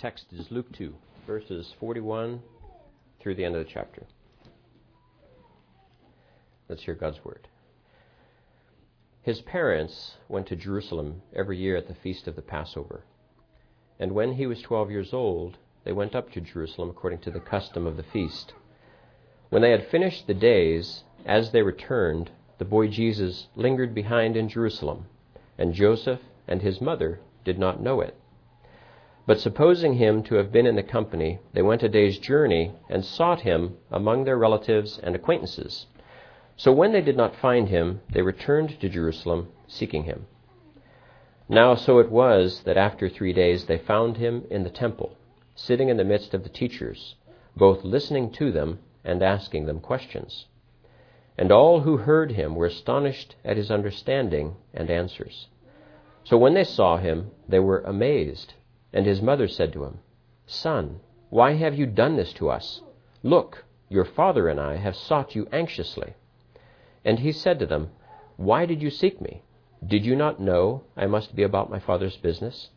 text is Luke 2, verses 41 through the end of the chapter. Let's hear God's word. His parents went to Jerusalem every year at the feast of the Passover. And when he was twelve years old, they went up to Jerusalem according to the custom of the feast. When they had finished the days, as they returned, the boy Jesus lingered behind in Jerusalem, and Joseph and his mother did not know it. But supposing him to have been in the company, they went a day's journey and sought him among their relatives and acquaintances. So when they did not find him, they returned to Jerusalem, seeking him. Now so it was that after three days they found him in the temple, sitting in the midst of the teachers, both listening to them and asking them questions. And all who heard him were astonished at his understanding and answers. So when they saw him, they were amazed. And his mother said to him, Son, why have you done this to us? Look, your father and I have sought you anxiously. And he said to them, Why did you seek me? Did you not know I must be about my father's business?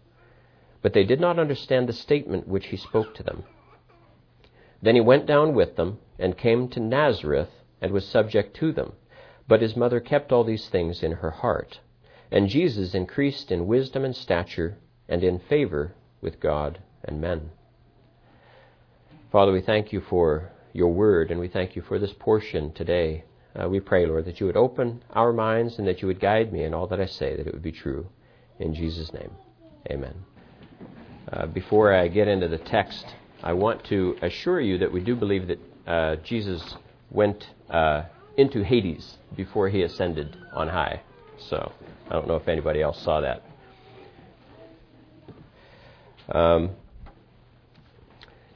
But they did not understand the statement which he spoke to them. Then he went down with them and came to Nazareth and was subject to them. But his mother kept all these things in her heart. And Jesus increased in wisdom and stature and in favor with God and men. Father, we thank you for your word, and we thank you for this portion today. Uh, we pray, Lord, that you would open our minds and that you would guide me in all that I say, that it would be true. In Jesus' name, amen. Uh, before I get into the text, I want to assure you that we do believe that uh, Jesus went uh, into Hades before he ascended on high. So I don't know if anybody else saw that. Um,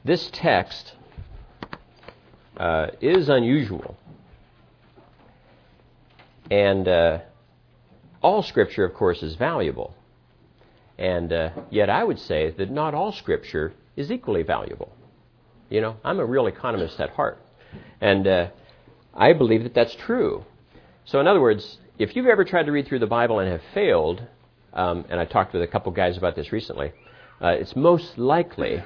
this text uh, is unusual. And uh, all Scripture, of course, is valuable. And uh, yet I would say that not all Scripture is equally valuable. You know, I'm a real economist at heart. And uh, I believe that that's true. So, in other words, if you've ever tried to read through the Bible and have failed, um, and I talked with a couple guys about this recently, uh, it's most likely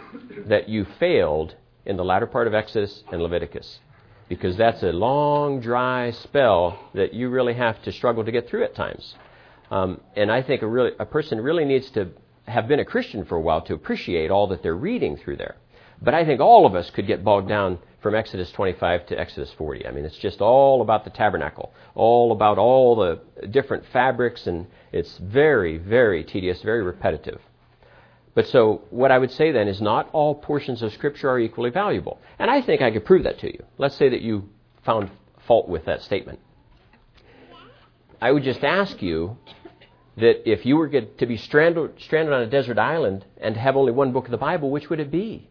that you failed in the latter part of Exodus and Leviticus because that's a long, dry spell that you really have to struggle to get through at times. Um, and I think a, really, a person really needs to have been a Christian for a while to appreciate all that they're reading through there. But I think all of us could get bogged down from Exodus 25 to Exodus 40. I mean, it's just all about the tabernacle, all about all the different fabrics, and it's very, very tedious, very repetitive. But so, what I would say then is not all portions of Scripture are equally valuable. And I think I could prove that to you. Let's say that you found fault with that statement. I would just ask you that if you were to be stranded, stranded on a desert island and have only one book of the Bible, which would it be?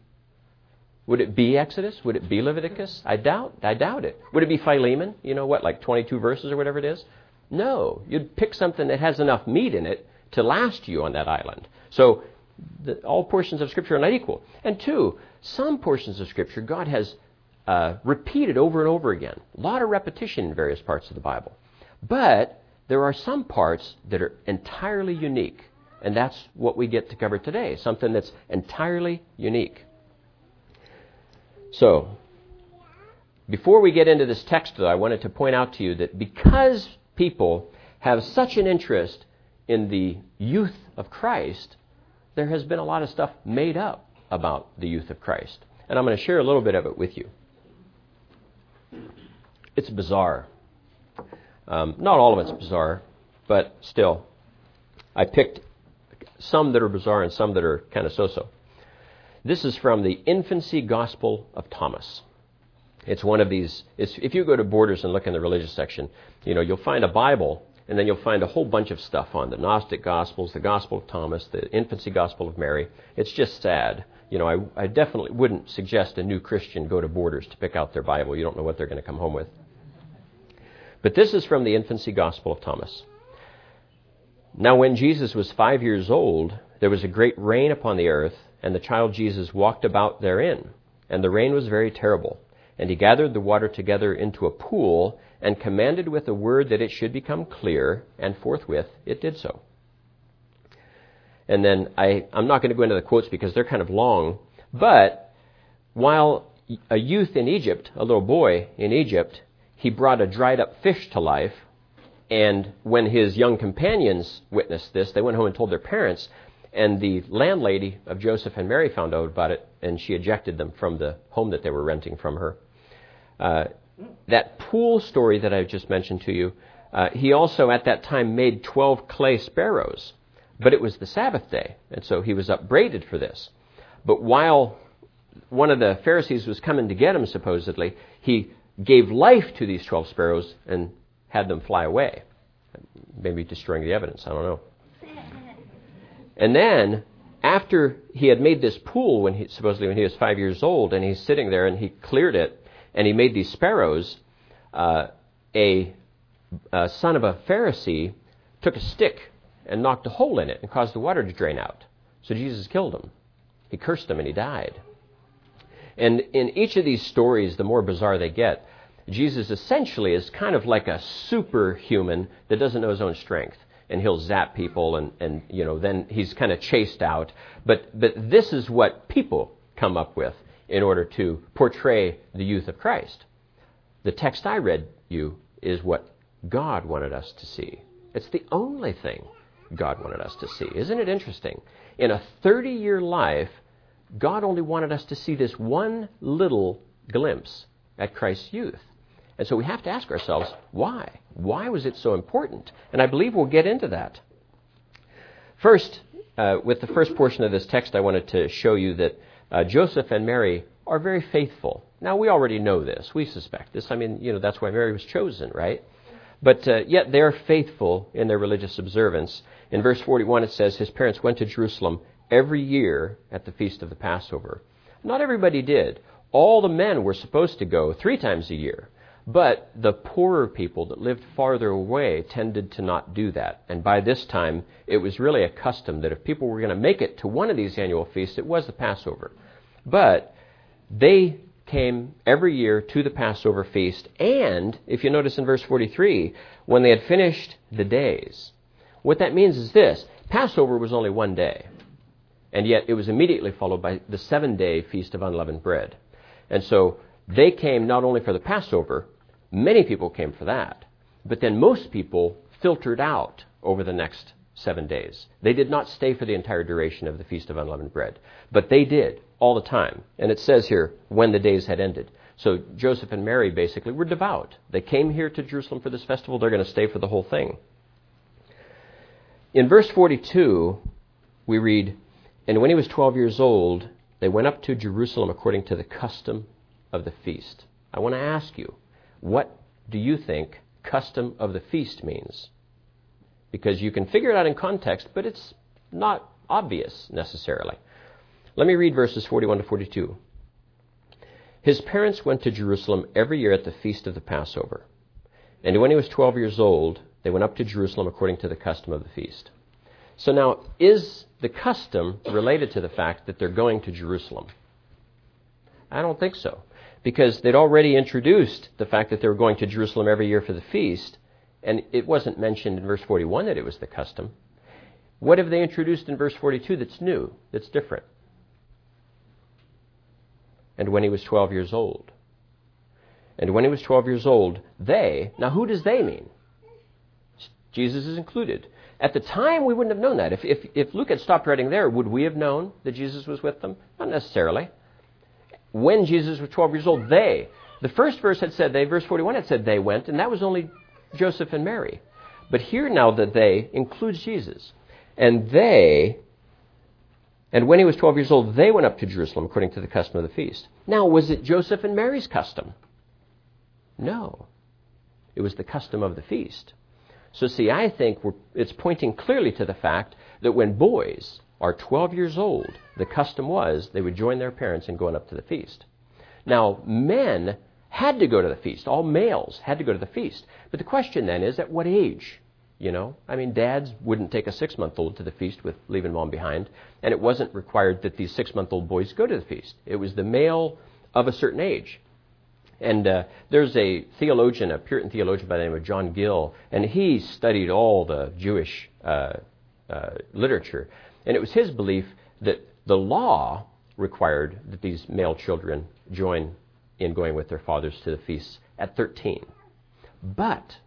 Would it be Exodus? Would it be Leviticus? I doubt. I doubt it. Would it be Philemon? You know what, like 22 verses or whatever it is? No. You'd pick something that has enough meat in it to last you on that island. So the, all portions of Scripture are not equal. And two, some portions of Scripture God has uh, repeated over and over again. A lot of repetition in various parts of the Bible. But there are some parts that are entirely unique. And that's what we get to cover today something that's entirely unique. So, before we get into this text, though, I wanted to point out to you that because people have such an interest in the youth of Christ, there has been a lot of stuff made up about the youth of Christ. And I'm going to share a little bit of it with you. It's bizarre. Um, not all of it's bizarre, but still. I picked some that are bizarre and some that are kind of so so. This is from the Infancy Gospel of Thomas. It's one of these. if you go to Borders and look in the religious section, you know you'll find a Bible and then you'll find a whole bunch of stuff on the Gnostic Gospels, the Gospel of Thomas, the Infancy Gospel of Mary. It's just sad. You know, I, I definitely wouldn't suggest a new Christian go to Borders to pick out their Bible. You don't know what they're going to come home with. But this is from the Infancy Gospel of Thomas. Now, when Jesus was five years old, there was a great rain upon the earth, and the child Jesus walked about therein. And the rain was very terrible. And he gathered the water together into a pool and commanded with a word that it should become clear, and forthwith it did so. And then I, I'm not going to go into the quotes because they're kind of long. But while a youth in Egypt, a little boy in Egypt, he brought a dried up fish to life. And when his young companions witnessed this, they went home and told their parents. And the landlady of Joseph and Mary found out about it, and she ejected them from the home that they were renting from her. Uh, that pool story that I just mentioned to you, uh, he also at that time made 12 clay sparrows, but it was the Sabbath day, and so he was upbraided for this. But while one of the Pharisees was coming to get him, supposedly, he gave life to these 12 sparrows and had them fly away. Maybe destroying the evidence, I don't know. And then, after he had made this pool, when he, supposedly when he was five years old, and he's sitting there and he cleared it, and he made these sparrows, uh, a, a son of a Pharisee took a stick and knocked a hole in it and caused the water to drain out. So Jesus killed him. He cursed him and he died. And in each of these stories, the more bizarre they get, Jesus essentially is kind of like a superhuman that doesn't know his own strength. And he'll zap people and, and you know, then he's kind of chased out. But, but this is what people come up with in order to portray the youth of Christ. The text I read you is what God wanted us to see. It's the only thing God wanted us to see. Isn't it interesting? In a 30 year life, God only wanted us to see this one little glimpse at Christ's youth. And so we have to ask ourselves, why? Why was it so important? And I believe we'll get into that. First, uh, with the first portion of this text, I wanted to show you that uh, Joseph and Mary are very faithful. Now, we already know this. We suspect this. I mean, you know, that's why Mary was chosen, right? But uh, yet they're faithful in their religious observance. In verse 41, it says, His parents went to Jerusalem every year at the feast of the Passover. Not everybody did. All the men were supposed to go three times a year. But the poorer people that lived farther away tended to not do that. And by this time, it was really a custom that if people were going to make it to one of these annual feasts, it was the Passover. But they came every year to the Passover feast. And, if you notice in verse 43, when they had finished the days, what that means is this Passover was only one day. And yet it was immediately followed by the seven day feast of unleavened bread. And so they came not only for the Passover, many people came for that, but then most people filtered out over the next seven days. They did not stay for the entire duration of the Feast of Unleavened Bread, but they did all the time. And it says here, when the days had ended. So Joseph and Mary basically were devout. They came here to Jerusalem for this festival, they're going to stay for the whole thing. In verse 42, we read, And when he was 12 years old, they went up to Jerusalem according to the custom of the feast. I want to ask you, what do you think custom of the feast means? Because you can figure it out in context, but it's not obvious necessarily. Let me read verses 41 to 42. His parents went to Jerusalem every year at the feast of the Passover. And when he was 12 years old, they went up to Jerusalem according to the custom of the feast. So now, is the custom related to the fact that they're going to Jerusalem? I don't think so because they'd already introduced the fact that they were going to Jerusalem every year for the feast, and it wasn't mentioned in verse 41 that it was the custom. What have they introduced in verse 42 that's new, that's different? And when he was 12 years old. And when he was 12 years old, they, now who does they mean? Jesus is included. At the time, we wouldn't have known that. If, if, if Luke had stopped writing there, would we have known that Jesus was with them? Not necessarily when Jesus was 12 years old, they. The first verse had said they, verse 41 had said they went, and that was only Joseph and Mary. But here now the they includes Jesus. And they, and when he was 12 years old, they went up to Jerusalem according to the custom of the feast. Now, was it Joseph and Mary's custom? No. It was the custom of the feast. So, see, I think it's pointing clearly to the fact that when boys are 12 years old, the custom was they would join their parents in going up to the feast. Now, men had to go to the feast. All males had to go to the feast. But the question then is, at what age? You know, I mean, dads wouldn't take a six month old to the feast with leaving mom behind, and it wasn't required that these six month old boys go to the feast. It was the male of a certain age. And uh, there's a theologian, a Puritan theologian by the name of John Gill, and he studied all the Jewish uh, uh, literature. And it was his belief that the law required that these male children join in going with their fathers to the feasts at 13. But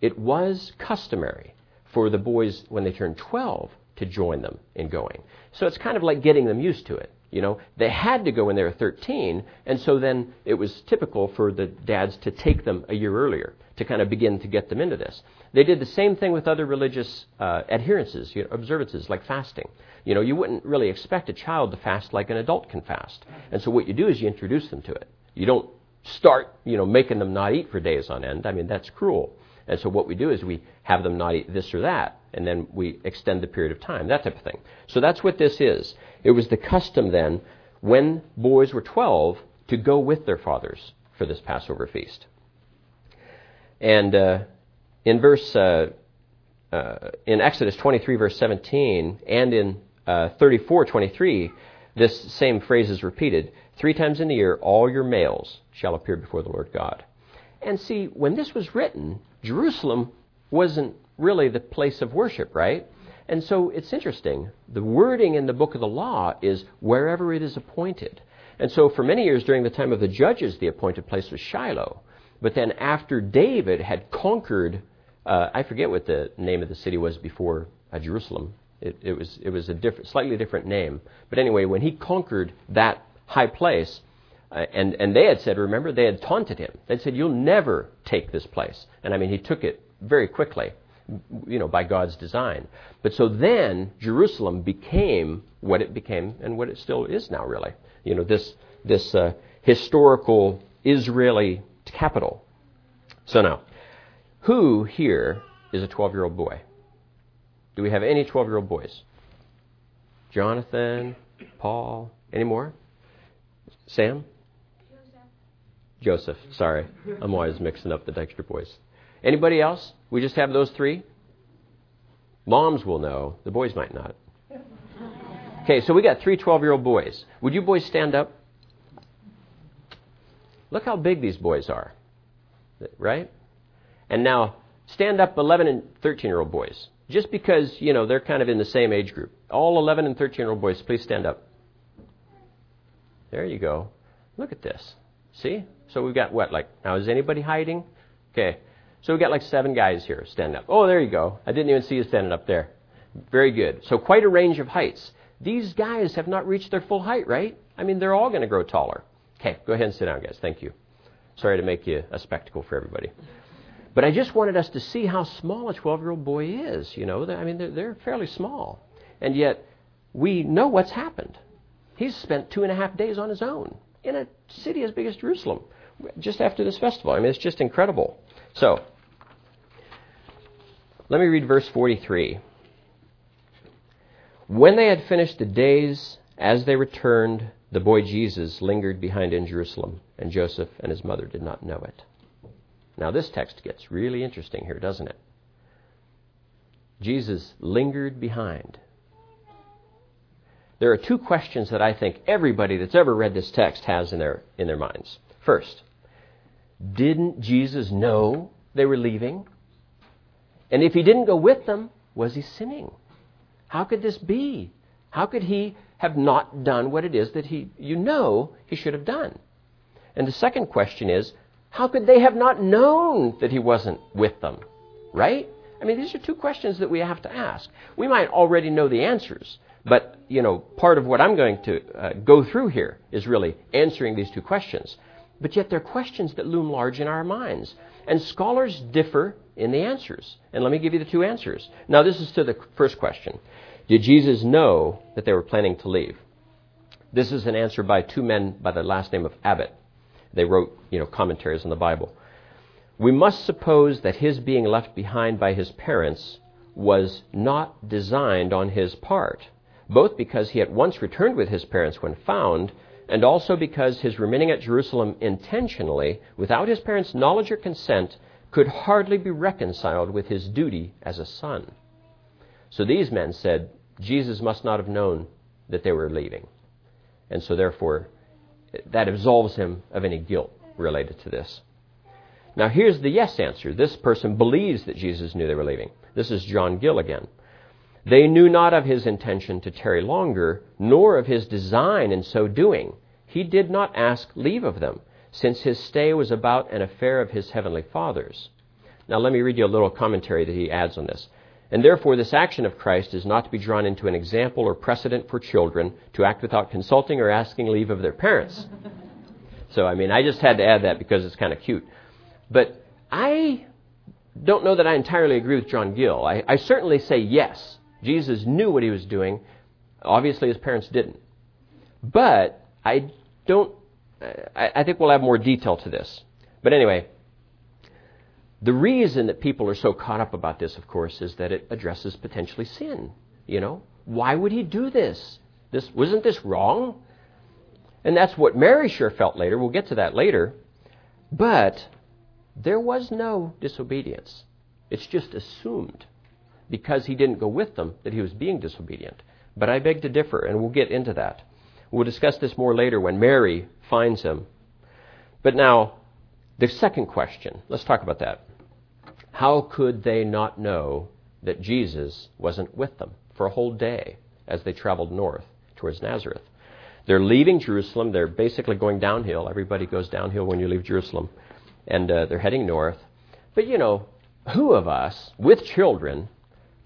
it was customary for the boys, when they turned 12, to join them in going. So it's kind of like getting them used to it. You know, they had to go when they were 13, and so then it was typical for the dads to take them a year earlier to kind of begin to get them into this. They did the same thing with other religious uh, adherences, you know, observances like fasting. You know, you wouldn't really expect a child to fast like an adult can fast, and so what you do is you introduce them to it. You don't start, you know, making them not eat for days on end. I mean, that's cruel. And so what we do is we have them not eat this or that, and then we extend the period of time, that type of thing. So that's what this is. It was the custom then, when boys were 12, to go with their fathers for this Passover feast. And uh, in verse, uh, uh, in Exodus 23, verse 17, and in uh, 34, 23, this same phrase is repeated. Three times in the year, all your males shall appear before the Lord God. And see, when this was written, Jerusalem wasn't really the place of worship, right? And so it's interesting. The wording in the book of the law is wherever it is appointed. And so for many years during the time of the judges, the appointed place was Shiloh. But then after David had conquered, uh, I forget what the name of the city was before uh, Jerusalem. It, it, was, it was a different, slightly different name. But anyway, when he conquered that high place, uh, and, and they had said, remember, they had taunted him. They said, You'll never take this place. And I mean, he took it very quickly, you know, by God's design. But so then Jerusalem became what it became and what it still is now, really. You know, this, this uh, historical Israeli capital. So now, who here is a 12 year old boy? Do we have any 12 year old boys? Jonathan, Paul, any more? Sam? Joseph, sorry. I'm always mixing up the Dexter boys. Anybody else? We just have those three? Moms will know. The boys might not. Okay, so we got three 12 year old boys. Would you boys stand up? Look how big these boys are. Right? And now, stand up 11 and 13 year old boys. Just because, you know, they're kind of in the same age group. All 11 and 13 year old boys, please stand up. There you go. Look at this. See? So we've got what? Like, now is anybody hiding? Okay. So we've got like seven guys here standing up. Oh, there you go. I didn't even see you standing up there. Very good. So quite a range of heights. These guys have not reached their full height, right? I mean, they're all going to grow taller. Okay, go ahead and sit down, guys. Thank you. Sorry to make you a spectacle for everybody. But I just wanted us to see how small a 12 year old boy is. You know, I mean, they're, they're fairly small. And yet, we know what's happened. He's spent two and a half days on his own in a city as big as Jerusalem just after this festival. I mean, it's just incredible. So, let me read verse 43. When they had finished the days as they returned, the boy Jesus lingered behind in Jerusalem, and Joseph and his mother did not know it. Now, this text gets really interesting here, doesn't it? Jesus lingered behind. There are two questions that I think everybody that's ever read this text has in their, in their minds. First, didn't Jesus know they were leaving? And if he didn't go with them, was he sinning? How could this be? How could he have not done what it is that he, you know he should have done? And the second question is, how could they have not known that he wasn't with them? Right? I mean, these are two questions that we have to ask. We might already know the answers, but, you know, part of what I'm going to uh, go through here is really answering these two questions. But yet they're questions that loom large in our minds. And scholars differ in the answers. And let me give you the two answers. Now, this is to the first question did Jesus know that they were planning to leave? This is an answer by two men by the last name of Abbott. They wrote, you know, commentaries on the Bible. We must suppose that his being left behind by his parents was not designed on his part, both because he at once returned with his parents when found, and also because his remaining at Jerusalem intentionally, without his parents' knowledge or consent, could hardly be reconciled with his duty as a son. So these men said, Jesus must not have known that they were leaving. And so, therefore, that absolves him of any guilt related to this. Now, here's the yes answer. This person believes that Jesus knew they were leaving. This is John Gill again. They knew not of his intention to tarry longer, nor of his design in so doing. He did not ask leave of them, since his stay was about an affair of his heavenly Father's. Now, let me read you a little commentary that he adds on this. And therefore, this action of Christ is not to be drawn into an example or precedent for children to act without consulting or asking leave of their parents. So, I mean, I just had to add that because it's kind of cute. But I don't know that I entirely agree with John Gill. I, I certainly say yes. Jesus knew what he was doing. Obviously, his parents didn't. But I don't. I, think we'll have more detail to this. But anyway, the reason that people are so caught up about this, of course, is that it addresses potentially sin. You know, why would he do this? This wasn't this wrong? And that's what Mary sure felt later. We'll get to that later. But there was no disobedience. It's just assumed because he didn't go with them that he was being disobedient. But I beg to differ, and we'll get into that. We'll discuss this more later when Mary finds him. But now, the second question, let's talk about that. How could they not know that Jesus wasn't with them for a whole day as they traveled north towards Nazareth? They're leaving Jerusalem. They're basically going downhill. Everybody goes downhill when you leave Jerusalem. And uh, they're heading north. But you know, who of us with children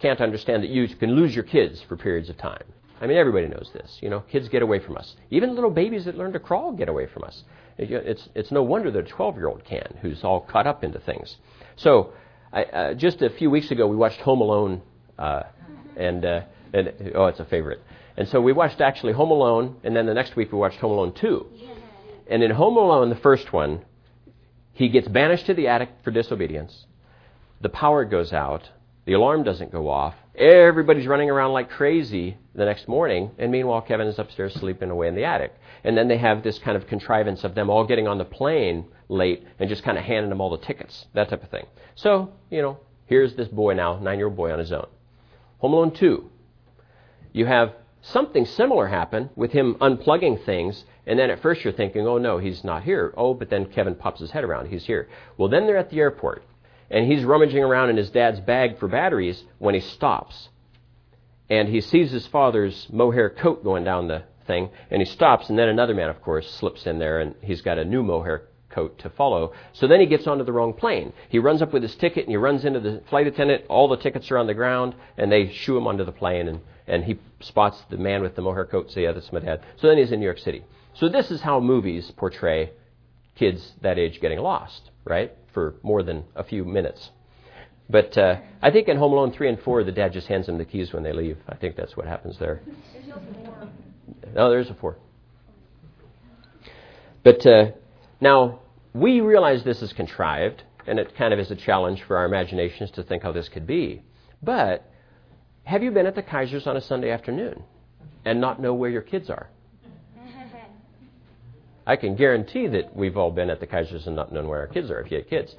can't understand that you can lose your kids for periods of time? I mean, everybody knows this. You know, kids get away from us. Even little babies that learn to crawl get away from us. It's, it's no wonder that a 12 year old can, who's all caught up into things. So, I, uh, just a few weeks ago, we watched Home Alone, uh, and, uh, and oh, it's a favorite. And so we watched actually Home Alone, and then the next week we watched Home Alone 2. And in Home Alone, the first one, he gets banished to the attic for disobedience. The power goes out. The alarm doesn't go off. Everybody's running around like crazy the next morning, and meanwhile, Kevin is upstairs sleeping away in the attic. And then they have this kind of contrivance of them all getting on the plane late and just kind of handing them all the tickets, that type of thing. So, you know, here's this boy now, nine year old boy on his own. Home Alone 2. You have something similar happen with him unplugging things, and then at first you're thinking, oh no, he's not here. Oh, but then Kevin pops his head around, he's here. Well, then they're at the airport, and he's rummaging around in his dad's bag for batteries when he stops. And he sees his father's mohair coat going down the thing, and he stops, and then another man, of course, slips in there, and he's got a new mohair coat to follow. So then he gets onto the wrong plane. He runs up with his ticket, and he runs into the flight attendant. All the tickets are on the ground, and they shoo him onto the plane, and, and he spots the man with the mohair coat, say, yeah, that's my dad. So then he's in New York City. So this is how movies portray kids that age getting lost, right? For more than a few minutes. But uh, I think in Home Alone 3 and 4, the dad just hands them the keys when they leave. I think that's what happens there. No, there's a 4. But uh, now, we realize this is contrived, and it kind of is a challenge for our imaginations to think how this could be. But have you been at the Kaiser's on a Sunday afternoon and not know where your kids are? I can guarantee that we've all been at the Kaiser's and not known where our kids are if you had kids.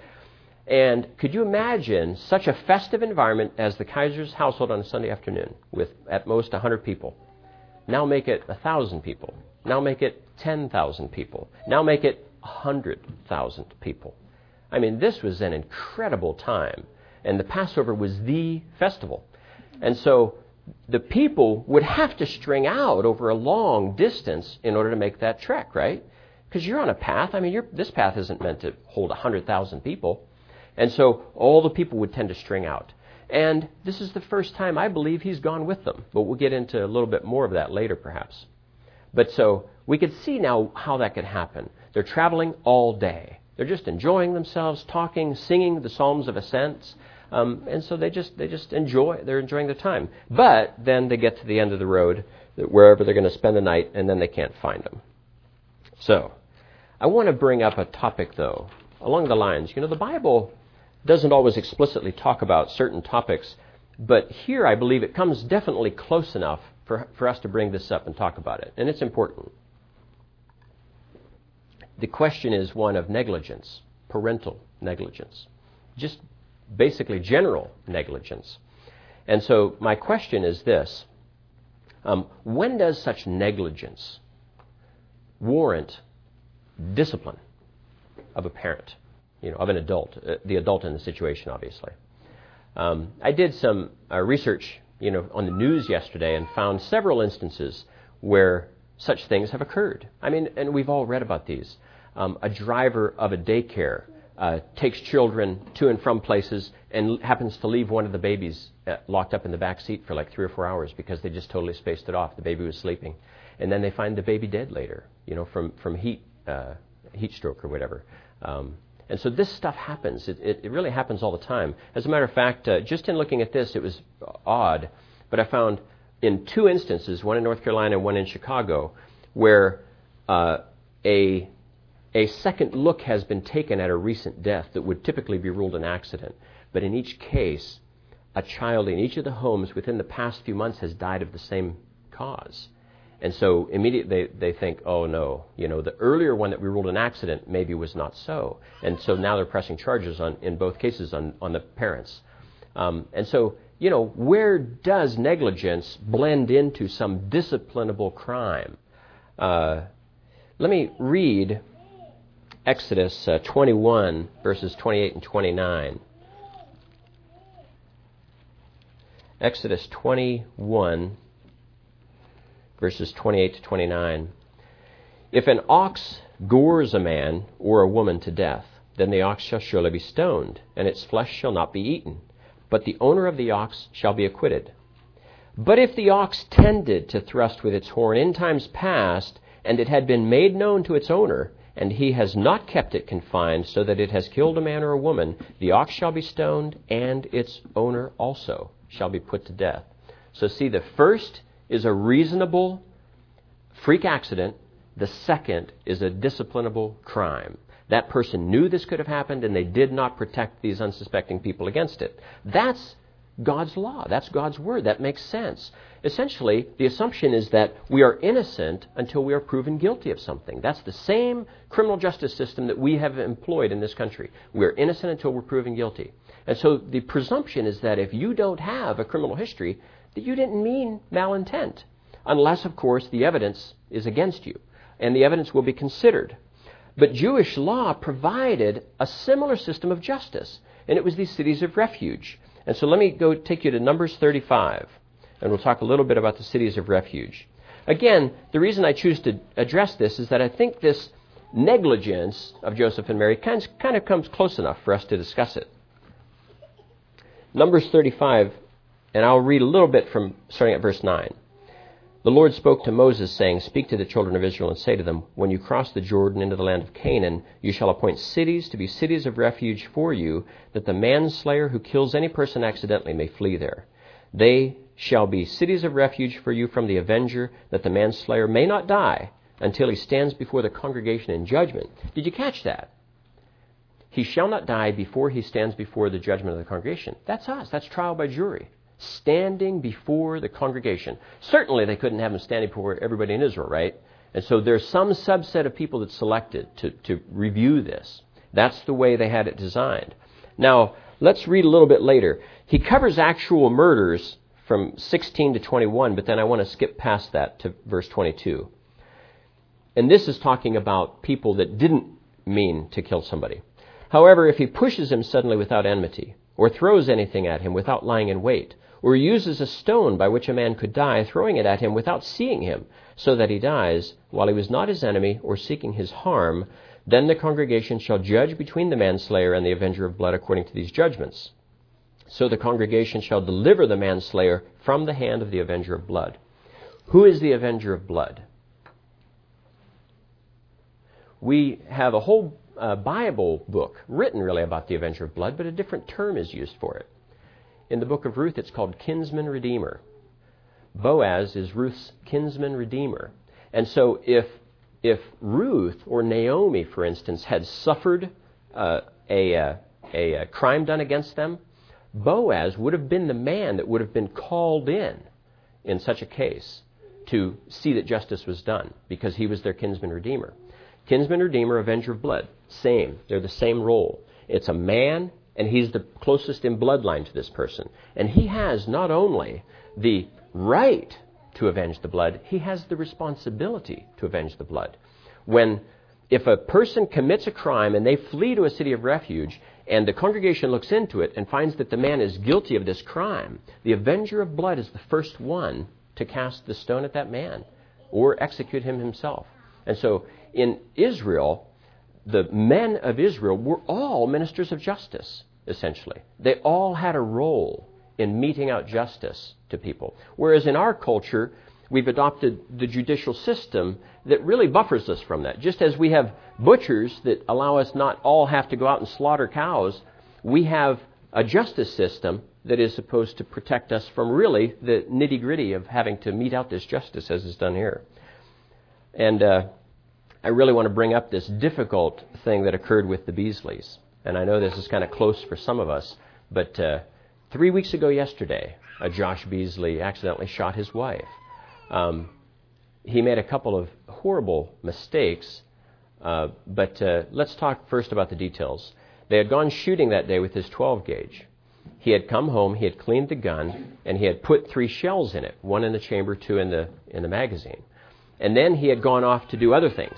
And could you imagine such a festive environment as the Kaiser's household on a Sunday afternoon with at most 100 people? Now make it 1,000 people. Now make it 10,000 people. Now make it 100,000 people. I mean, this was an incredible time. And the Passover was the festival. And so the people would have to string out over a long distance in order to make that trek, right? Because you're on a path. I mean, this path isn't meant to hold 100,000 people. And so all the people would tend to string out. And this is the first time I believe he's gone with them. But we'll get into a little bit more of that later, perhaps. But so we could see now how that could happen. They're traveling all day. They're just enjoying themselves, talking, singing the Psalms of Ascents. Um, and so they just they just enjoy they're enjoying their time. But then they get to the end of the road, wherever they're going to spend the night, and then they can't find them. So, I want to bring up a topic though along the lines. You know, the Bible doesn't always explicitly talk about certain topics, but here I believe it comes definitely close enough for, for us to bring this up and talk about it, and it's important. The question is one of negligence, parental negligence, just basically general negligence. And so my question is this um, When does such negligence warrant discipline of a parent, you know, of an adult, uh, the adult in the situation, obviously? Um, I did some uh, research you know, on the news yesterday and found several instances where such things have occurred. I mean, and we've all read about these. Um, a driver of a daycare uh, takes children to and from places and happens to leave one of the babies uh, locked up in the back seat for like three or four hours because they just totally spaced it off. The baby was sleeping, and then they find the baby dead later, you know, from from heat uh, heat stroke or whatever. Um, and so this stuff happens. It, it, it, really happens all the time. As a matter of fact, uh, just in looking at this, it was odd, but I found in two instances, one in North Carolina and one in Chicago, where uh, a a second look has been taken at a recent death that would typically be ruled an accident. But in each case, a child in each of the homes within the past few months has died of the same cause. And so immediately they, they think, oh no, you know, the earlier one that we ruled an accident maybe was not so. And so now they're pressing charges on, in both cases on, on the parents. Um, and so, you know, where does negligence blend into some disciplinable crime? Uh, let me read Exodus uh, 21, verses 28 and 29. Exodus 21, verses 28 to 29. If an ox gores a man or a woman to death, then the ox shall surely be stoned, and its flesh shall not be eaten, but the owner of the ox shall be acquitted. But if the ox tended to thrust with its horn in times past, and it had been made known to its owner, and he has not kept it confined so that it has killed a man or a woman, the ox shall be stoned, and its owner also shall be put to death. So, see, the first is a reasonable freak accident, the second is a disciplinable crime. That person knew this could have happened, and they did not protect these unsuspecting people against it. That's God's law. That's God's word. That makes sense. Essentially, the assumption is that we are innocent until we are proven guilty of something. That's the same criminal justice system that we have employed in this country. We are innocent until we're proven guilty. And so the presumption is that if you don't have a criminal history, that you didn't mean malintent. Unless, of course, the evidence is against you. And the evidence will be considered. But Jewish law provided a similar system of justice, and it was these cities of refuge. And so let me go take you to Numbers 35, and we'll talk a little bit about the cities of refuge. Again, the reason I choose to address this is that I think this negligence of Joseph and Mary kind of, kind of comes close enough for us to discuss it. Numbers 35, and I'll read a little bit from starting at verse 9. The Lord spoke to Moses, saying, Speak to the children of Israel and say to them, When you cross the Jordan into the land of Canaan, you shall appoint cities to be cities of refuge for you, that the manslayer who kills any person accidentally may flee there. They shall be cities of refuge for you from the avenger, that the manslayer may not die until he stands before the congregation in judgment. Did you catch that? He shall not die before he stands before the judgment of the congregation. That's us. That's trial by jury standing before the congregation. Certainly, they couldn't have him standing before everybody in Israel, right? And so there's some subset of people that's selected to, to review this. That's the way they had it designed. Now, let's read a little bit later. He covers actual murders from 16 to 21, but then I want to skip past that to verse 22. And this is talking about people that didn't mean to kill somebody. However, if he pushes him suddenly without enmity, or throws anything at him without lying in wait, or uses a stone by which a man could die, throwing it at him without seeing him, so that he dies, while he was not his enemy or seeking his harm, then the congregation shall judge between the manslayer and the avenger of blood according to these judgments. So the congregation shall deliver the manslayer from the hand of the avenger of blood. Who is the avenger of blood? We have a whole uh, Bible book written really about the avenger of blood, but a different term is used for it. In the book of Ruth, it's called kinsman redeemer. Boaz is Ruth's kinsman redeemer. And so if, if Ruth or Naomi, for instance, had suffered uh, a, uh, a, a crime done against them, Boaz would have been the man that would have been called in in such a case to see that justice was done because he was their kinsman redeemer. Kinsman redeemer, avenger of blood, same. They're the same role. It's a man and he's the closest in bloodline to this person. And he has not only the right to avenge the blood, he has the responsibility to avenge the blood. When if a person commits a crime and they flee to a city of refuge, and the congregation looks into it and finds that the man is guilty of this crime, the avenger of blood is the first one to cast the stone at that man or execute him himself. And so in Israel, the men of Israel were all ministers of justice, essentially. They all had a role in meting out justice to people. Whereas in our culture, we've adopted the judicial system that really buffers us from that. Just as we have butchers that allow us not all have to go out and slaughter cows, we have a justice system that is supposed to protect us from really the nitty gritty of having to mete out this justice as is done here. And uh, I really want to bring up this difficult thing that occurred with the Beasleys. And I know this is kind of close for some of us, but uh, three weeks ago yesterday, Josh Beasley accidentally shot his wife. Um, he made a couple of horrible mistakes, uh, but uh, let's talk first about the details. They had gone shooting that day with his 12 gauge. He had come home, he had cleaned the gun, and he had put three shells in it one in the chamber, two in the, in the magazine. And then he had gone off to do other things.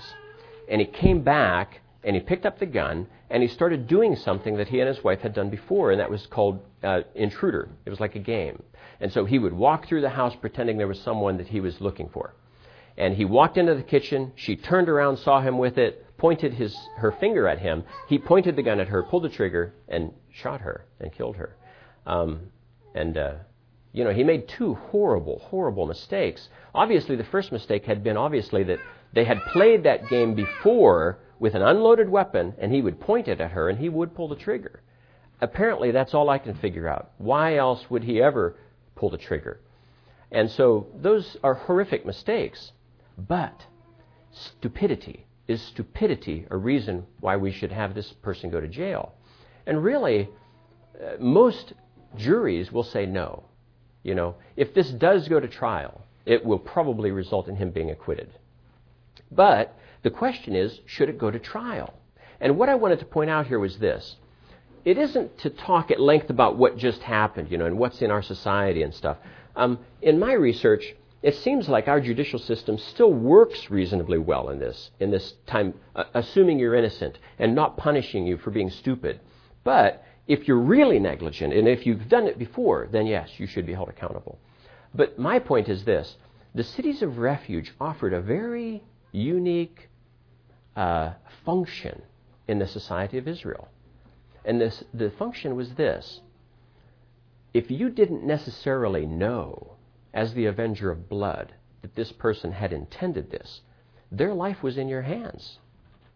And he came back and he picked up the gun and he started doing something that he and his wife had done before, and that was called uh, intruder. It was like a game. And so he would walk through the house pretending there was someone that he was looking for. And he walked into the kitchen. She turned around, saw him with it, pointed his, her finger at him. He pointed the gun at her, pulled the trigger, and shot her and killed her. Um, and, uh, you know, he made two horrible, horrible mistakes. Obviously, the first mistake had been obviously that they had played that game before with an unloaded weapon, and he would point it at her, and he would pull the trigger. Apparently, that's all I can figure out. Why else would he ever pull the trigger? And so, those are horrific mistakes. But stupidity is stupidity a reason why we should have this person go to jail? And really, uh, most juries will say no. You know, if this does go to trial, it will probably result in him being acquitted. But the question is, should it go to trial? And what I wanted to point out here was this. It isn't to talk at length about what just happened, you know, and what's in our society and stuff. Um, in my research, it seems like our judicial system still works reasonably well in this, in this time, uh, assuming you're innocent and not punishing you for being stupid. But if you're really negligent and if you've done it before, then yes, you should be held accountable. But my point is this the cities of refuge offered a very unique uh, function in the society of Israel. And this, the function was this if you didn't necessarily know, as the avenger of blood, that this person had intended this, their life was in your hands.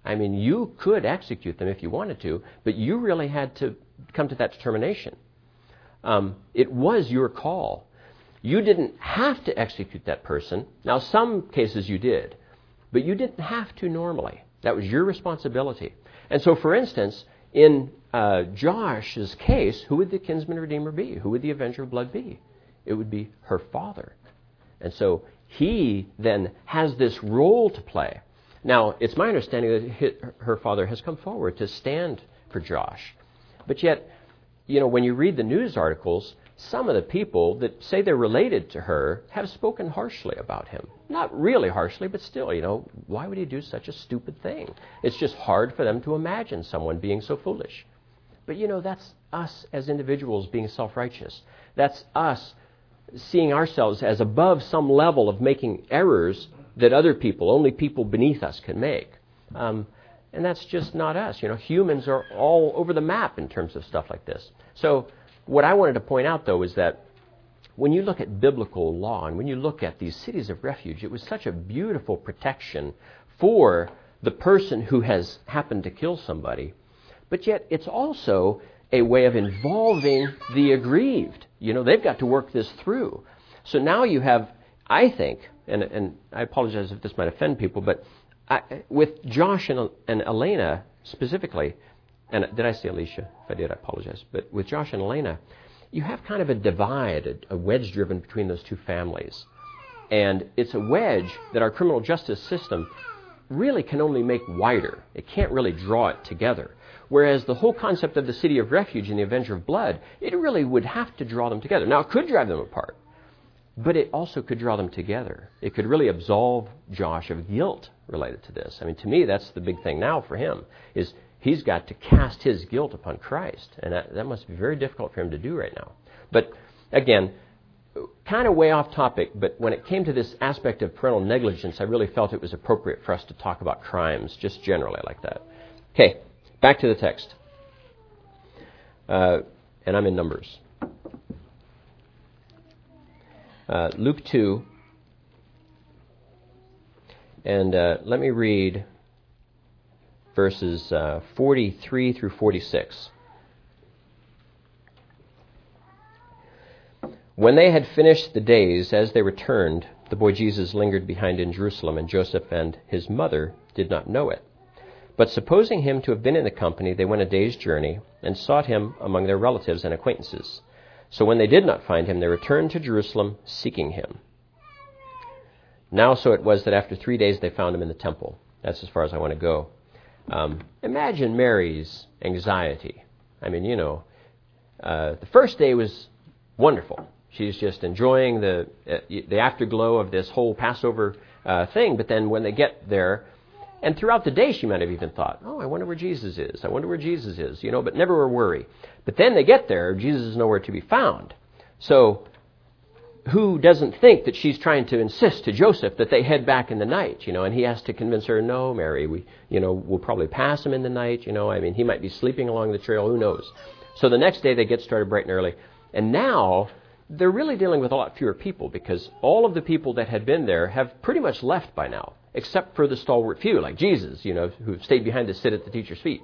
I mean, you could execute them if you wanted to, but you really had to come to that determination. Um, it was your call. You didn't have to execute that person. Now, some cases you did, but you didn't have to normally. That was your responsibility. And so, for instance, in uh, Josh's case, who would the kinsman redeemer be? Who would the avenger of blood be? It would be her father. And so he then has this role to play. Now, it's my understanding that her father has come forward to stand for Josh. But yet, you know, when you read the news articles, some of the people that say they're related to her have spoken harshly about him. Not really harshly, but still, you know, why would he do such a stupid thing? It's just hard for them to imagine someone being so foolish. But, you know, that's us as individuals being self righteous. That's us seeing ourselves as above some level of making errors that other people, only people beneath us, can make. Um, and that's just not us. You know, humans are all over the map in terms of stuff like this. So, what I wanted to point out, though, is that when you look at biblical law and when you look at these cities of refuge, it was such a beautiful protection for the person who has happened to kill somebody. But yet, it's also a way of involving the aggrieved. You know, they've got to work this through. So now you have, I think, and, and I apologize if this might offend people, but I, with Josh and, and Elena specifically, and did I say Alicia? If I did, I apologize. But with Josh and Elena, you have kind of a divide, a, wedge driven between those two families. And it's a wedge that our criminal justice system really can only make wider. It can't really draw it together. Whereas the whole concept of the city of refuge and the Avenger of Blood, it really would have to draw them together. Now, it could drive them apart, but it also could draw them together. It could really absolve Josh of guilt related to this. I mean, to me, that's the big thing now for him, is he's got to cast his guilt upon Christ. And that, that must be very difficult for him to do right now. But again, kind of way off topic, but when it came to this aspect of parental negligence, I really felt it was appropriate for us to talk about crimes, just generally like that. Okay, back to the text. Uh, and I'm in Numbers. Uh, Luke 2. And uh, let me read verses uh, 43 through 46. When they had finished the days, as they returned, the boy Jesus lingered behind in Jerusalem, and Joseph and his mother did not know it. But supposing him to have been in the company, they went a day's journey and sought him among their relatives and acquaintances. So when they did not find him, they returned to Jerusalem seeking him. Now, so it was that after three days they found him in the temple. That's as far as I want to go. Um, imagine Mary's anxiety. I mean, you know, uh, the first day was wonderful. She's just enjoying the uh, the afterglow of this whole Passover uh, thing. But then when they get there, and throughout the day, she might have even thought, "Oh, I wonder where Jesus is. I wonder where Jesus is." You know, but never a worry. But then they get there, Jesus is nowhere to be found. So, who doesn't think that she's trying to insist to Joseph that they head back in the night? You know, and he has to convince her, "No, Mary, we, you know, we'll probably pass him in the night. You know, I mean, he might be sleeping along the trail. Who knows?" So the next day they get started bright and early, and now they're really dealing with a lot fewer people because all of the people that had been there have pretty much left by now, except for the stalwart few, like Jesus, you know, who stayed behind to sit at the teacher's feet.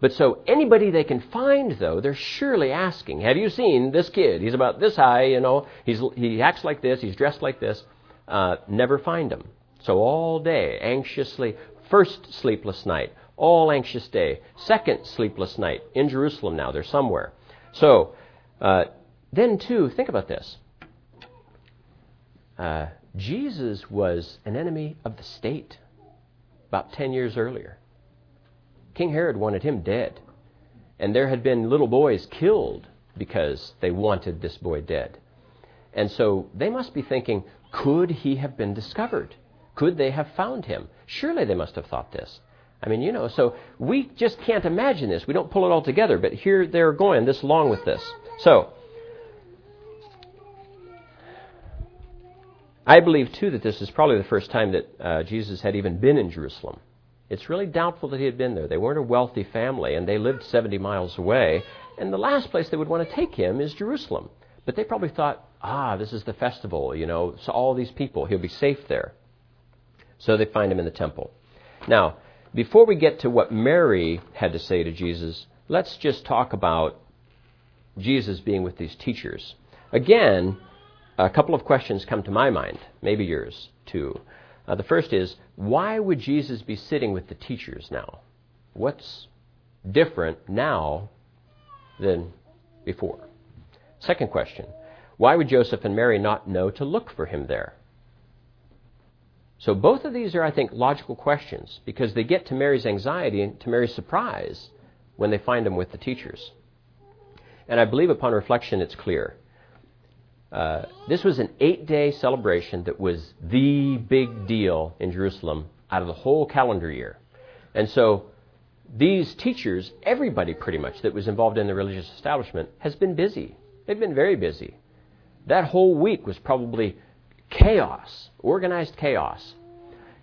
But so anybody they can find, though, they're surely asking, "Have you seen this kid? He's about this high, you know. He's he acts like this. He's dressed like this." Uh, never find him. So all day, anxiously, first sleepless night, all anxious day, second sleepless night in Jerusalem. Now they're somewhere. So uh, then, too, think about this. Uh, Jesus was an enemy of the state about 10 years earlier. King Herod wanted him dead. And there had been little boys killed because they wanted this boy dead. And so they must be thinking, could he have been discovered? Could they have found him? Surely they must have thought this. I mean, you know, so we just can't imagine this. We don't pull it all together, but here they're going this long with this. So, I believe, too, that this is probably the first time that uh, Jesus had even been in Jerusalem. It's really doubtful that he had been there. They weren't a wealthy family, and they lived 70 miles away. And the last place they would want to take him is Jerusalem. But they probably thought, ah, this is the festival, you know, so all these people, he'll be safe there. So they find him in the temple. Now, before we get to what Mary had to say to Jesus, let's just talk about Jesus being with these teachers. Again, a couple of questions come to my mind, maybe yours too. Uh, the first is why would Jesus be sitting with the teachers now? What's different now than before? Second question why would Joseph and Mary not know to look for him there? So both of these are, I think, logical questions because they get to Mary's anxiety and to Mary's surprise when they find him with the teachers. And I believe upon reflection it's clear. Uh, this was an eight day celebration that was the big deal in Jerusalem out of the whole calendar year. And so these teachers, everybody pretty much that was involved in the religious establishment, has been busy. They've been very busy. That whole week was probably chaos, organized chaos.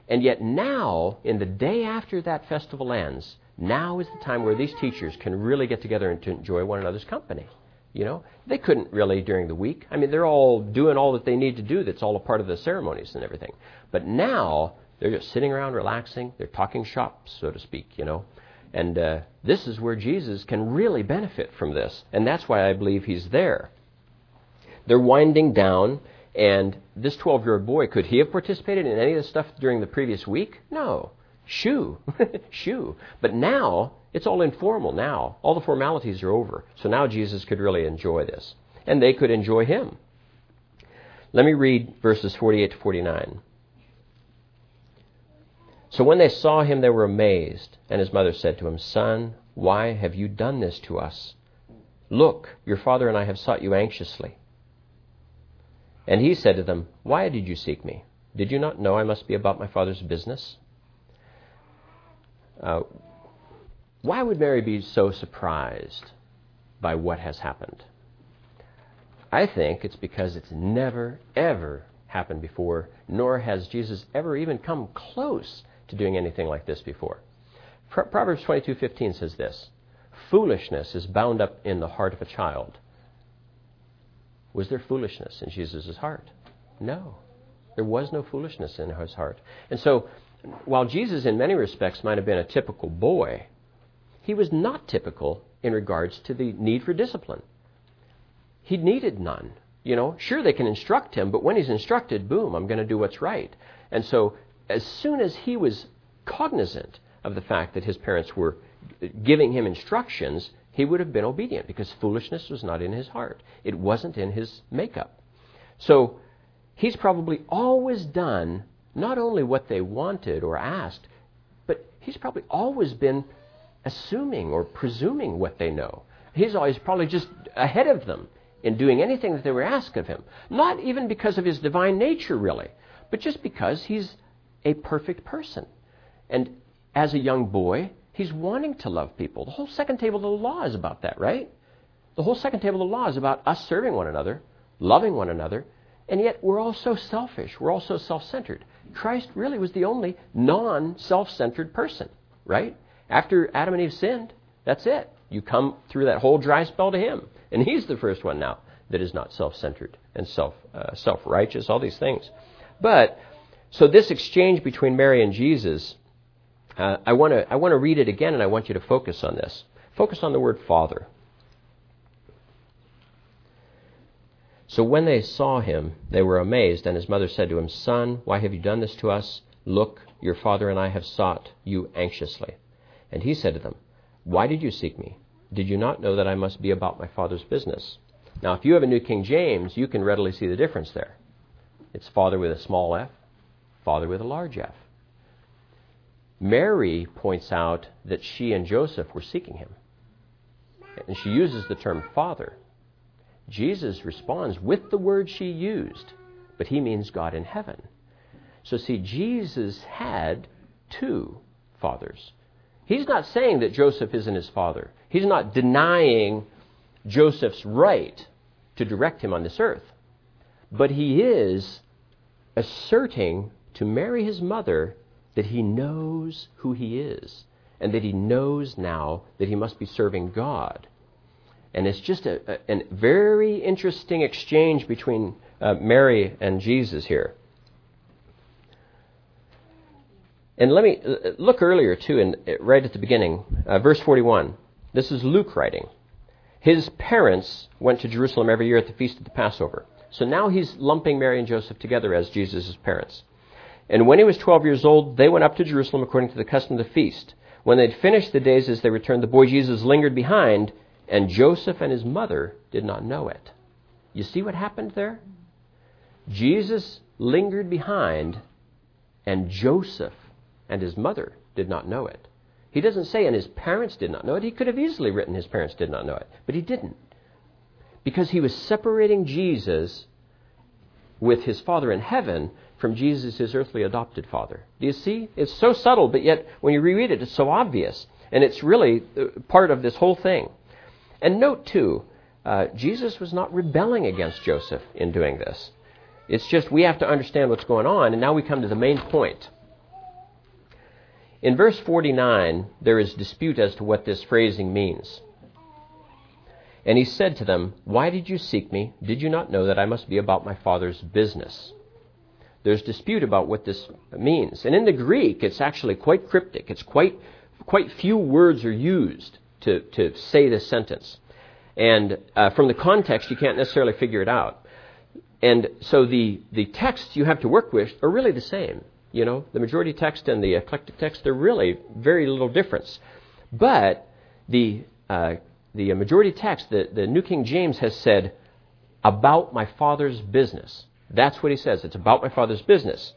And yet now, in the day after that festival ends, now is the time where these teachers can really get together and to enjoy one another's company. You know, they couldn't really during the week. I mean, they're all doing all that they need to do. That's all a part of the ceremonies and everything. But now they're just sitting around relaxing. They're talking shop, so to speak. You know, and uh, this is where Jesus can really benefit from this, and that's why I believe he's there. They're winding down, and this 12-year-old boy could he have participated in any of the stuff during the previous week? No. Shoo, shoo. But now it's all informal now. All the formalities are over. So now Jesus could really enjoy this. And they could enjoy him. Let me read verses 48 to 49. So when they saw him, they were amazed. And his mother said to him, Son, why have you done this to us? Look, your father and I have sought you anxiously. And he said to them, Why did you seek me? Did you not know I must be about my father's business? Uh, why would Mary be so surprised by what has happened? I think it's because it's never, ever happened before, nor has Jesus ever even come close to doing anything like this before. Proverbs 22:15 says this: "Foolishness is bound up in the heart of a child." Was there foolishness in Jesus' heart? No. There was no foolishness in his heart. And so, while Jesus, in many respects, might have been a typical boy, he was not typical in regards to the need for discipline. He needed none. You know, sure, they can instruct him, but when he's instructed, boom, I'm going to do what's right. And so, as soon as he was cognizant of the fact that his parents were giving him instructions, he would have been obedient because foolishness was not in his heart. It wasn't in his makeup. So, he's probably always done not only what they wanted or asked, but he's probably always been assuming or presuming what they know. He's always probably just ahead of them in doing anything that they were asked of him. Not even because of his divine nature, really, but just because he's a perfect person. And as a young boy, he's wanting to love people. The whole second table of the law is about that, right? The whole second table of the law is about us serving one another, loving one another, and yet we're all so selfish. We're all so self centered. Christ really was the only non self centered person, right? After Adam and Eve sinned, that's it. You come through that whole dry spell to him. And he's the first one now that is not self centered and self uh, righteous, all these things. But, so this exchange between Mary and Jesus, uh, I want to I wanna read it again and I want you to focus on this. Focus on the word Father. So when they saw him, they were amazed, and his mother said to him, Son, why have you done this to us? Look, your father and I have sought you anxiously. And he said to them, Why did you seek me? Did you not know that I must be about my Father's business? Now, if you have a New King James, you can readily see the difference there. It's Father with a small f, Father with a large f. Mary points out that she and Joseph were seeking him. And she uses the term Father. Jesus responds with the word she used, but he means God in heaven. So, see, Jesus had two fathers. He's not saying that Joseph isn't his father. He's not denying Joseph's right to direct him on this earth. But he is asserting to Mary, his mother, that he knows who he is and that he knows now that he must be serving God. And it's just a, a, a very interesting exchange between uh, Mary and Jesus here. And let me uh, look earlier, too, in, uh, right at the beginning, uh, verse 41. This is Luke writing. His parents went to Jerusalem every year at the feast of the Passover. So now he's lumping Mary and Joseph together as Jesus' parents. And when he was 12 years old, they went up to Jerusalem according to the custom of the feast. When they'd finished the days as they returned, the boy Jesus lingered behind, and Joseph and his mother did not know it. You see what happened there? Jesus lingered behind, and Joseph and his mother did not know it. He doesn't say, and his parents did not know it. He could have easily written, his parents did not know it, but he didn't. Because he was separating Jesus with his Father in heaven from Jesus, his earthly adopted father. Do you see? It's so subtle, but yet when you reread it, it's so obvious. And it's really uh, part of this whole thing. And note, too, uh, Jesus was not rebelling against Joseph in doing this. It's just we have to understand what's going on, and now we come to the main point. In verse 49, there is dispute as to what this phrasing means. And he said to them, Why did you seek me? Did you not know that I must be about my Father's business? There's dispute about what this means. And in the Greek, it's actually quite cryptic. It's quite, quite few words are used to, to say this sentence. And uh, from the context, you can't necessarily figure it out. And so the, the texts you have to work with are really the same. You know, the majority text and the eclectic text, they're really very little difference. But the, uh, the majority text, the, the New King James has said, about my father's business. That's what he says. It's about my father's business.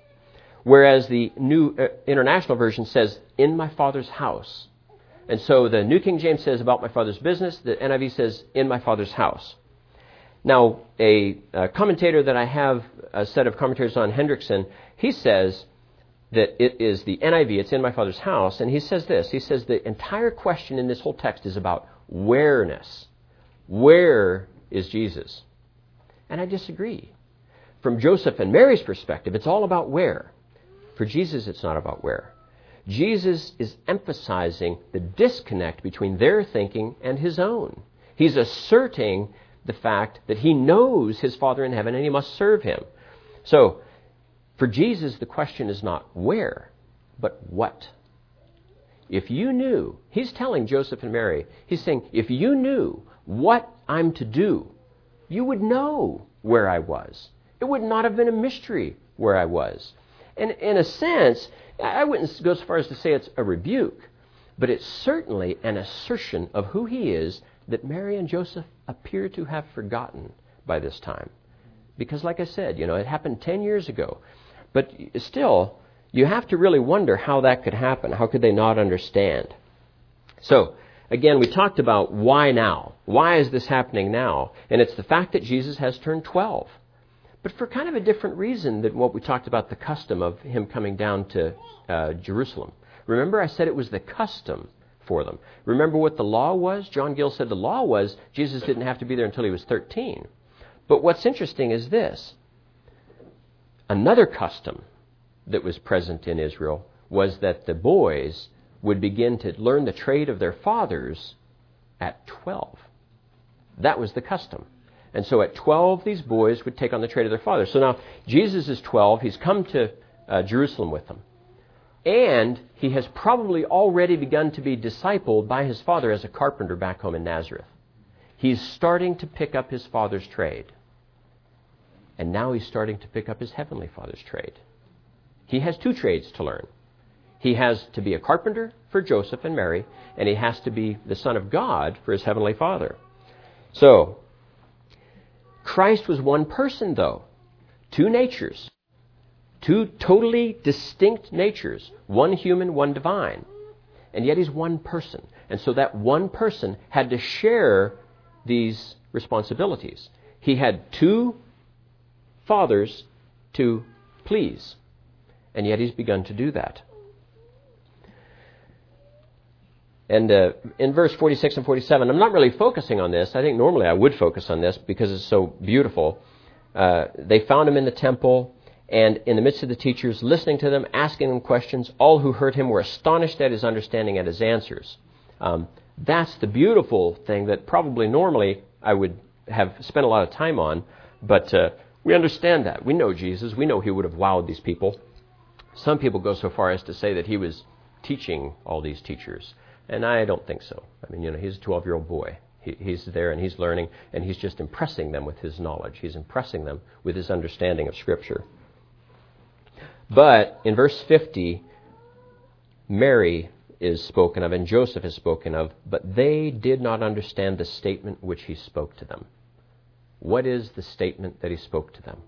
Whereas the New uh, International Version says, in my father's house. And so the New King James says, about my father's business. The NIV says, in my father's house. Now, a, a commentator that I have, a set of commentaries on Hendriksen, he says, that it is the NIV, it's in my Father's house, and he says this. He says the entire question in this whole text is about whereness. Where is Jesus? And I disagree. From Joseph and Mary's perspective, it's all about where. For Jesus, it's not about where. Jesus is emphasizing the disconnect between their thinking and his own. He's asserting the fact that he knows his Father in heaven and he must serve him. So, for Jesus, the question is not where, but what. If you knew, he's telling Joseph and Mary, he's saying, if you knew what I'm to do, you would know where I was. It would not have been a mystery where I was. And in a sense, I wouldn't go as far as to say it's a rebuke, but it's certainly an assertion of who he is that Mary and Joseph appear to have forgotten by this time. Because, like I said, you know, it happened 10 years ago. But still, you have to really wonder how that could happen. How could they not understand? So, again, we talked about why now? Why is this happening now? And it's the fact that Jesus has turned 12 but for kind of a different reason than what we talked about the custom of him coming down to uh, Jerusalem. Remember, I said it was the custom for them. Remember what the law was? John Gill said the law was Jesus didn't have to be there until he was 13. But what's interesting is this another custom that was present in Israel was that the boys would begin to learn the trade of their fathers at 12. That was the custom. And so at 12, these boys would take on the trade of their father. So now Jesus is 12. He's come to uh, Jerusalem with them. And he has probably already begun to be discipled by his father as a carpenter back home in Nazareth. He's starting to pick up his father's trade. And now he's starting to pick up his heavenly father's trade. He has two trades to learn. He has to be a carpenter for Joseph and Mary, and he has to be the Son of God for his heavenly Father. So, Christ was one person, though. Two natures. Two totally distinct natures. One human, one divine. And yet he's one person. And so that one person had to share these responsibilities. He had two fathers to please. And yet he's begun to do that. And uh, in verse 46 and 47, I'm not really focusing on this. I think normally I would focus on this because it's so beautiful. Uh, they found him in the temple, and in the midst of the teachers, listening to them, asking them questions. All who heard him were astonished at his understanding and his answers. Um, that's the beautiful thing that probably normally I would have spent a lot of time on, but uh, we understand that. We know Jesus. We know he would have wowed these people. Some people go so far as to say that he was teaching all these teachers. And I don't think so. I mean, you know, he's a 12 year old boy. He, he's there and he's learning, and he's just impressing them with his knowledge. He's impressing them with his understanding of Scripture. But in verse 50, Mary is spoken of and Joseph is spoken of, but they did not understand the statement which he spoke to them. What is the statement that he spoke to them?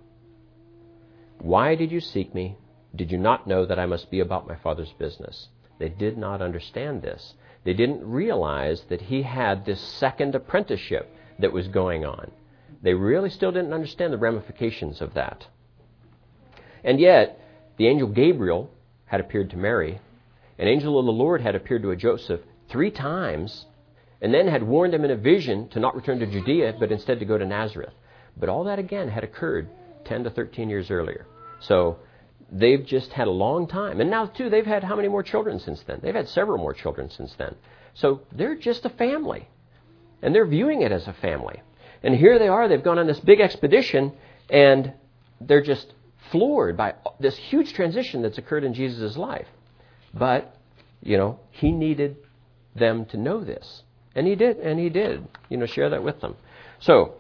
Why did you seek me? Did you not know that I must be about my Father's business? They did not understand this. They didn't realize that he had this second apprenticeship that was going on. They really still didn't understand the ramifications of that. And yet, the angel Gabriel had appeared to Mary. An angel of the Lord had appeared to Joseph three times, and then had warned him in a vision to not return to Judea, but instead to go to Nazareth. But all that again had occurred 10 to 13 years earlier. So they've just had a long time. And now, too, they've had how many more children since then? They've had several more children since then. So they're just a family. And they're viewing it as a family. And here they are, they've gone on this big expedition, and they're just floored by this huge transition that's occurred in Jesus' life. But, you know, he needed them to know this. And he did, and he did, you know, share that with them. So,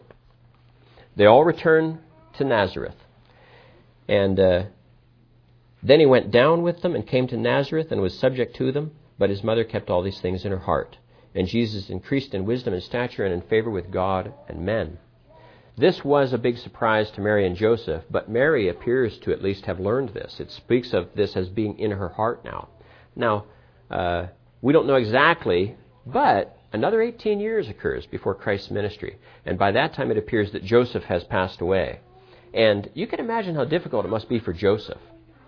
they all return to Nazareth. And uh, then he went down with them and came to Nazareth and was subject to them, but his mother kept all these things in her heart. And Jesus increased in wisdom and stature and in favor with God and men. This was a big surprise to Mary and Joseph, but Mary appears to at least have learned this. It speaks of this as being in her heart now. Now, uh, we don't know exactly, but another 18 years occurs before Christ's ministry. And by that time, it appears that Joseph has passed away. And you can imagine how difficult it must be for Joseph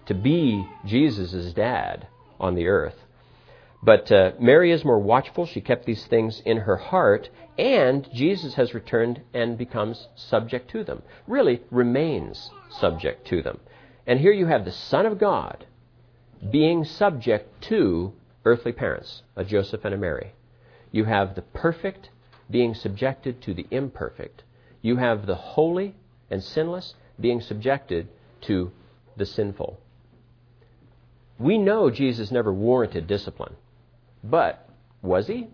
to be Jesus' dad on the earth. But uh, Mary is more watchful. She kept these things in her heart, and Jesus has returned and becomes subject to them. Really, remains subject to them. And here you have the Son of God being subject to earthly parents, a Joseph and a Mary. You have the perfect being subjected to the imperfect. You have the holy and sinless being subjected to the sinful. We know Jesus never warranted discipline. But was he?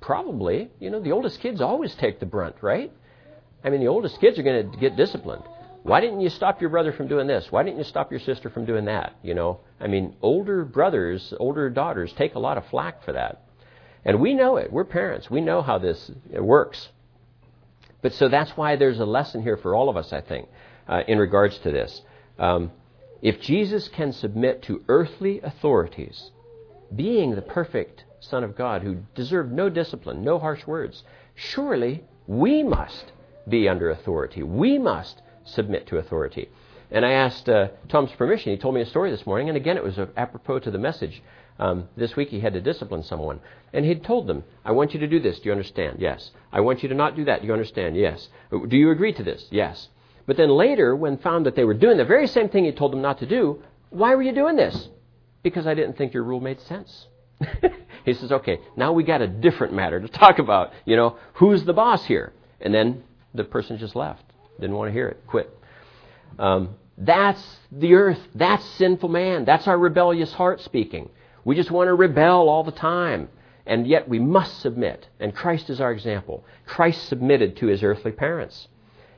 Probably. You know, the oldest kids always take the brunt, right? I mean, the oldest kids are going to get disciplined. Why didn't you stop your brother from doing this? Why didn't you stop your sister from doing that? You know, I mean, older brothers, older daughters take a lot of flack for that. And we know it. We're parents. We know how this works. But so that's why there's a lesson here for all of us, I think, uh, in regards to this. Um, if Jesus can submit to earthly authorities, being the perfect Son of God who deserved no discipline, no harsh words, surely we must be under authority. We must submit to authority. And I asked uh, Tom's permission. He told me a story this morning, and again, it was apropos to the message. Um, this week he had to discipline someone. And he'd told them, I want you to do this. Do you understand? Yes. I want you to not do that. Do you understand? Yes. Do you agree to this? Yes. But then later, when found that they were doing the very same thing he told them not to do, why were you doing this? Because I didn't think your rule made sense. he says, okay, now we got a different matter to talk about. You know, who's the boss here? And then the person just left. Didn't want to hear it. Quit. Um, that's the earth. That's sinful man. That's our rebellious heart speaking. We just want to rebel all the time. And yet we must submit. And Christ is our example. Christ submitted to his earthly parents.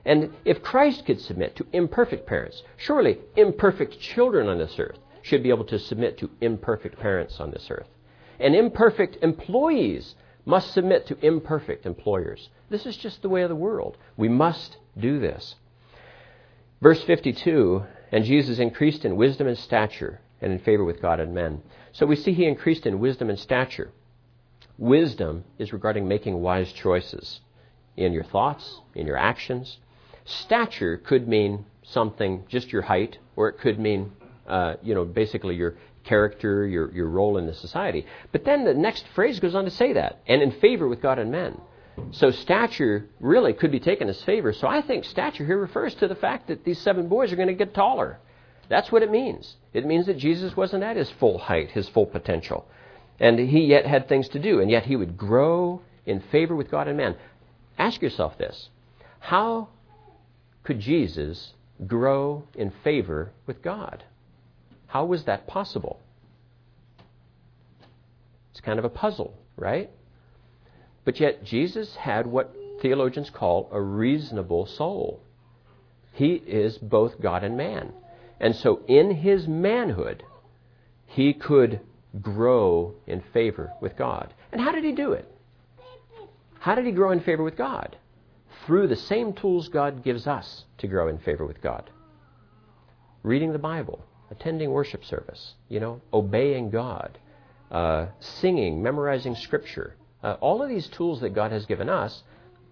And if Christ could submit to imperfect parents, surely imperfect children on this earth should be able to submit to imperfect parents on this earth. And imperfect employees must submit to imperfect employers. This is just the way of the world. We must do this. Verse 52 And Jesus increased in wisdom and stature and in favor with God and men. So we see he increased in wisdom and stature. Wisdom is regarding making wise choices in your thoughts, in your actions. Stature could mean something, just your height, or it could mean, uh, you know, basically your character, your, your role in the society. But then the next phrase goes on to say that, and in favor with God and men. So stature really could be taken as favor. So I think stature here refers to the fact that these seven boys are going to get taller. That's what it means. It means that Jesus wasn't at his full height, his full potential. And he yet had things to do, and yet he would grow in favor with God and man. Ask yourself this How could Jesus grow in favor with God? How was that possible? It's kind of a puzzle, right? But yet, Jesus had what theologians call a reasonable soul. He is both God and man. And so, in his manhood, he could grow in favor with God. And how did he do it? How did he grow in favor with God? Through the same tools God gives us to grow in favor with God reading the Bible, attending worship service, you know, obeying God, uh, singing, memorizing Scripture. Uh, all of these tools that God has given us,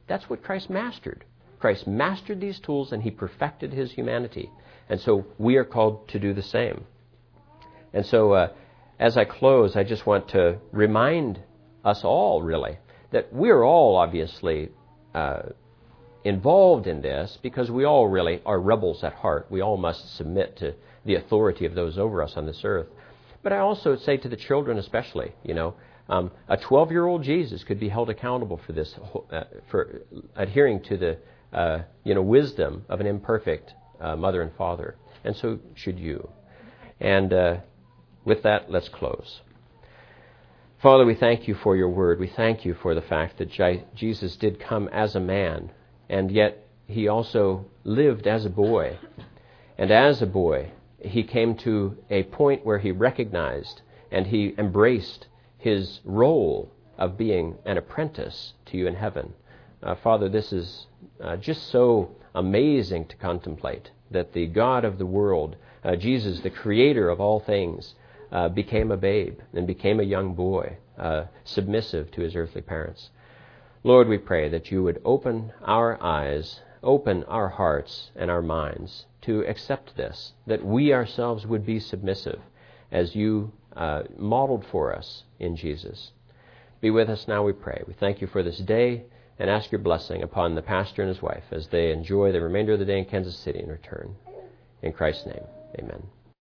that's what Christ mastered. Christ mastered these tools and he perfected his humanity. And so we are called to do the same. And so uh, as I close, I just want to remind us all, really, that we're all obviously uh, involved in this because we all really are rebels at heart. We all must submit to the authority of those over us on this earth. But I also say to the children, especially, you know, um, a 12 year old Jesus could be held accountable for this, uh, for adhering to the uh, you know, wisdom of an imperfect uh, mother and father. And so should you. And uh, with that, let's close. Father, we thank you for your word. We thank you for the fact that Jesus did come as a man, and yet he also lived as a boy. And as a boy, he came to a point where he recognized and he embraced his role of being an apprentice to you in heaven. Uh, Father, this is uh, just so amazing to contemplate that the God of the world, uh, Jesus, the creator of all things, uh, became a babe and became a young boy, uh, submissive to his earthly parents. Lord, we pray that you would open our eyes, open our hearts and our minds to accept this, that we ourselves would be submissive as you uh, modeled for us in Jesus. Be with us now, we pray. We thank you for this day and ask your blessing upon the pastor and his wife as they enjoy the remainder of the day in Kansas City and return. In Christ's name, amen.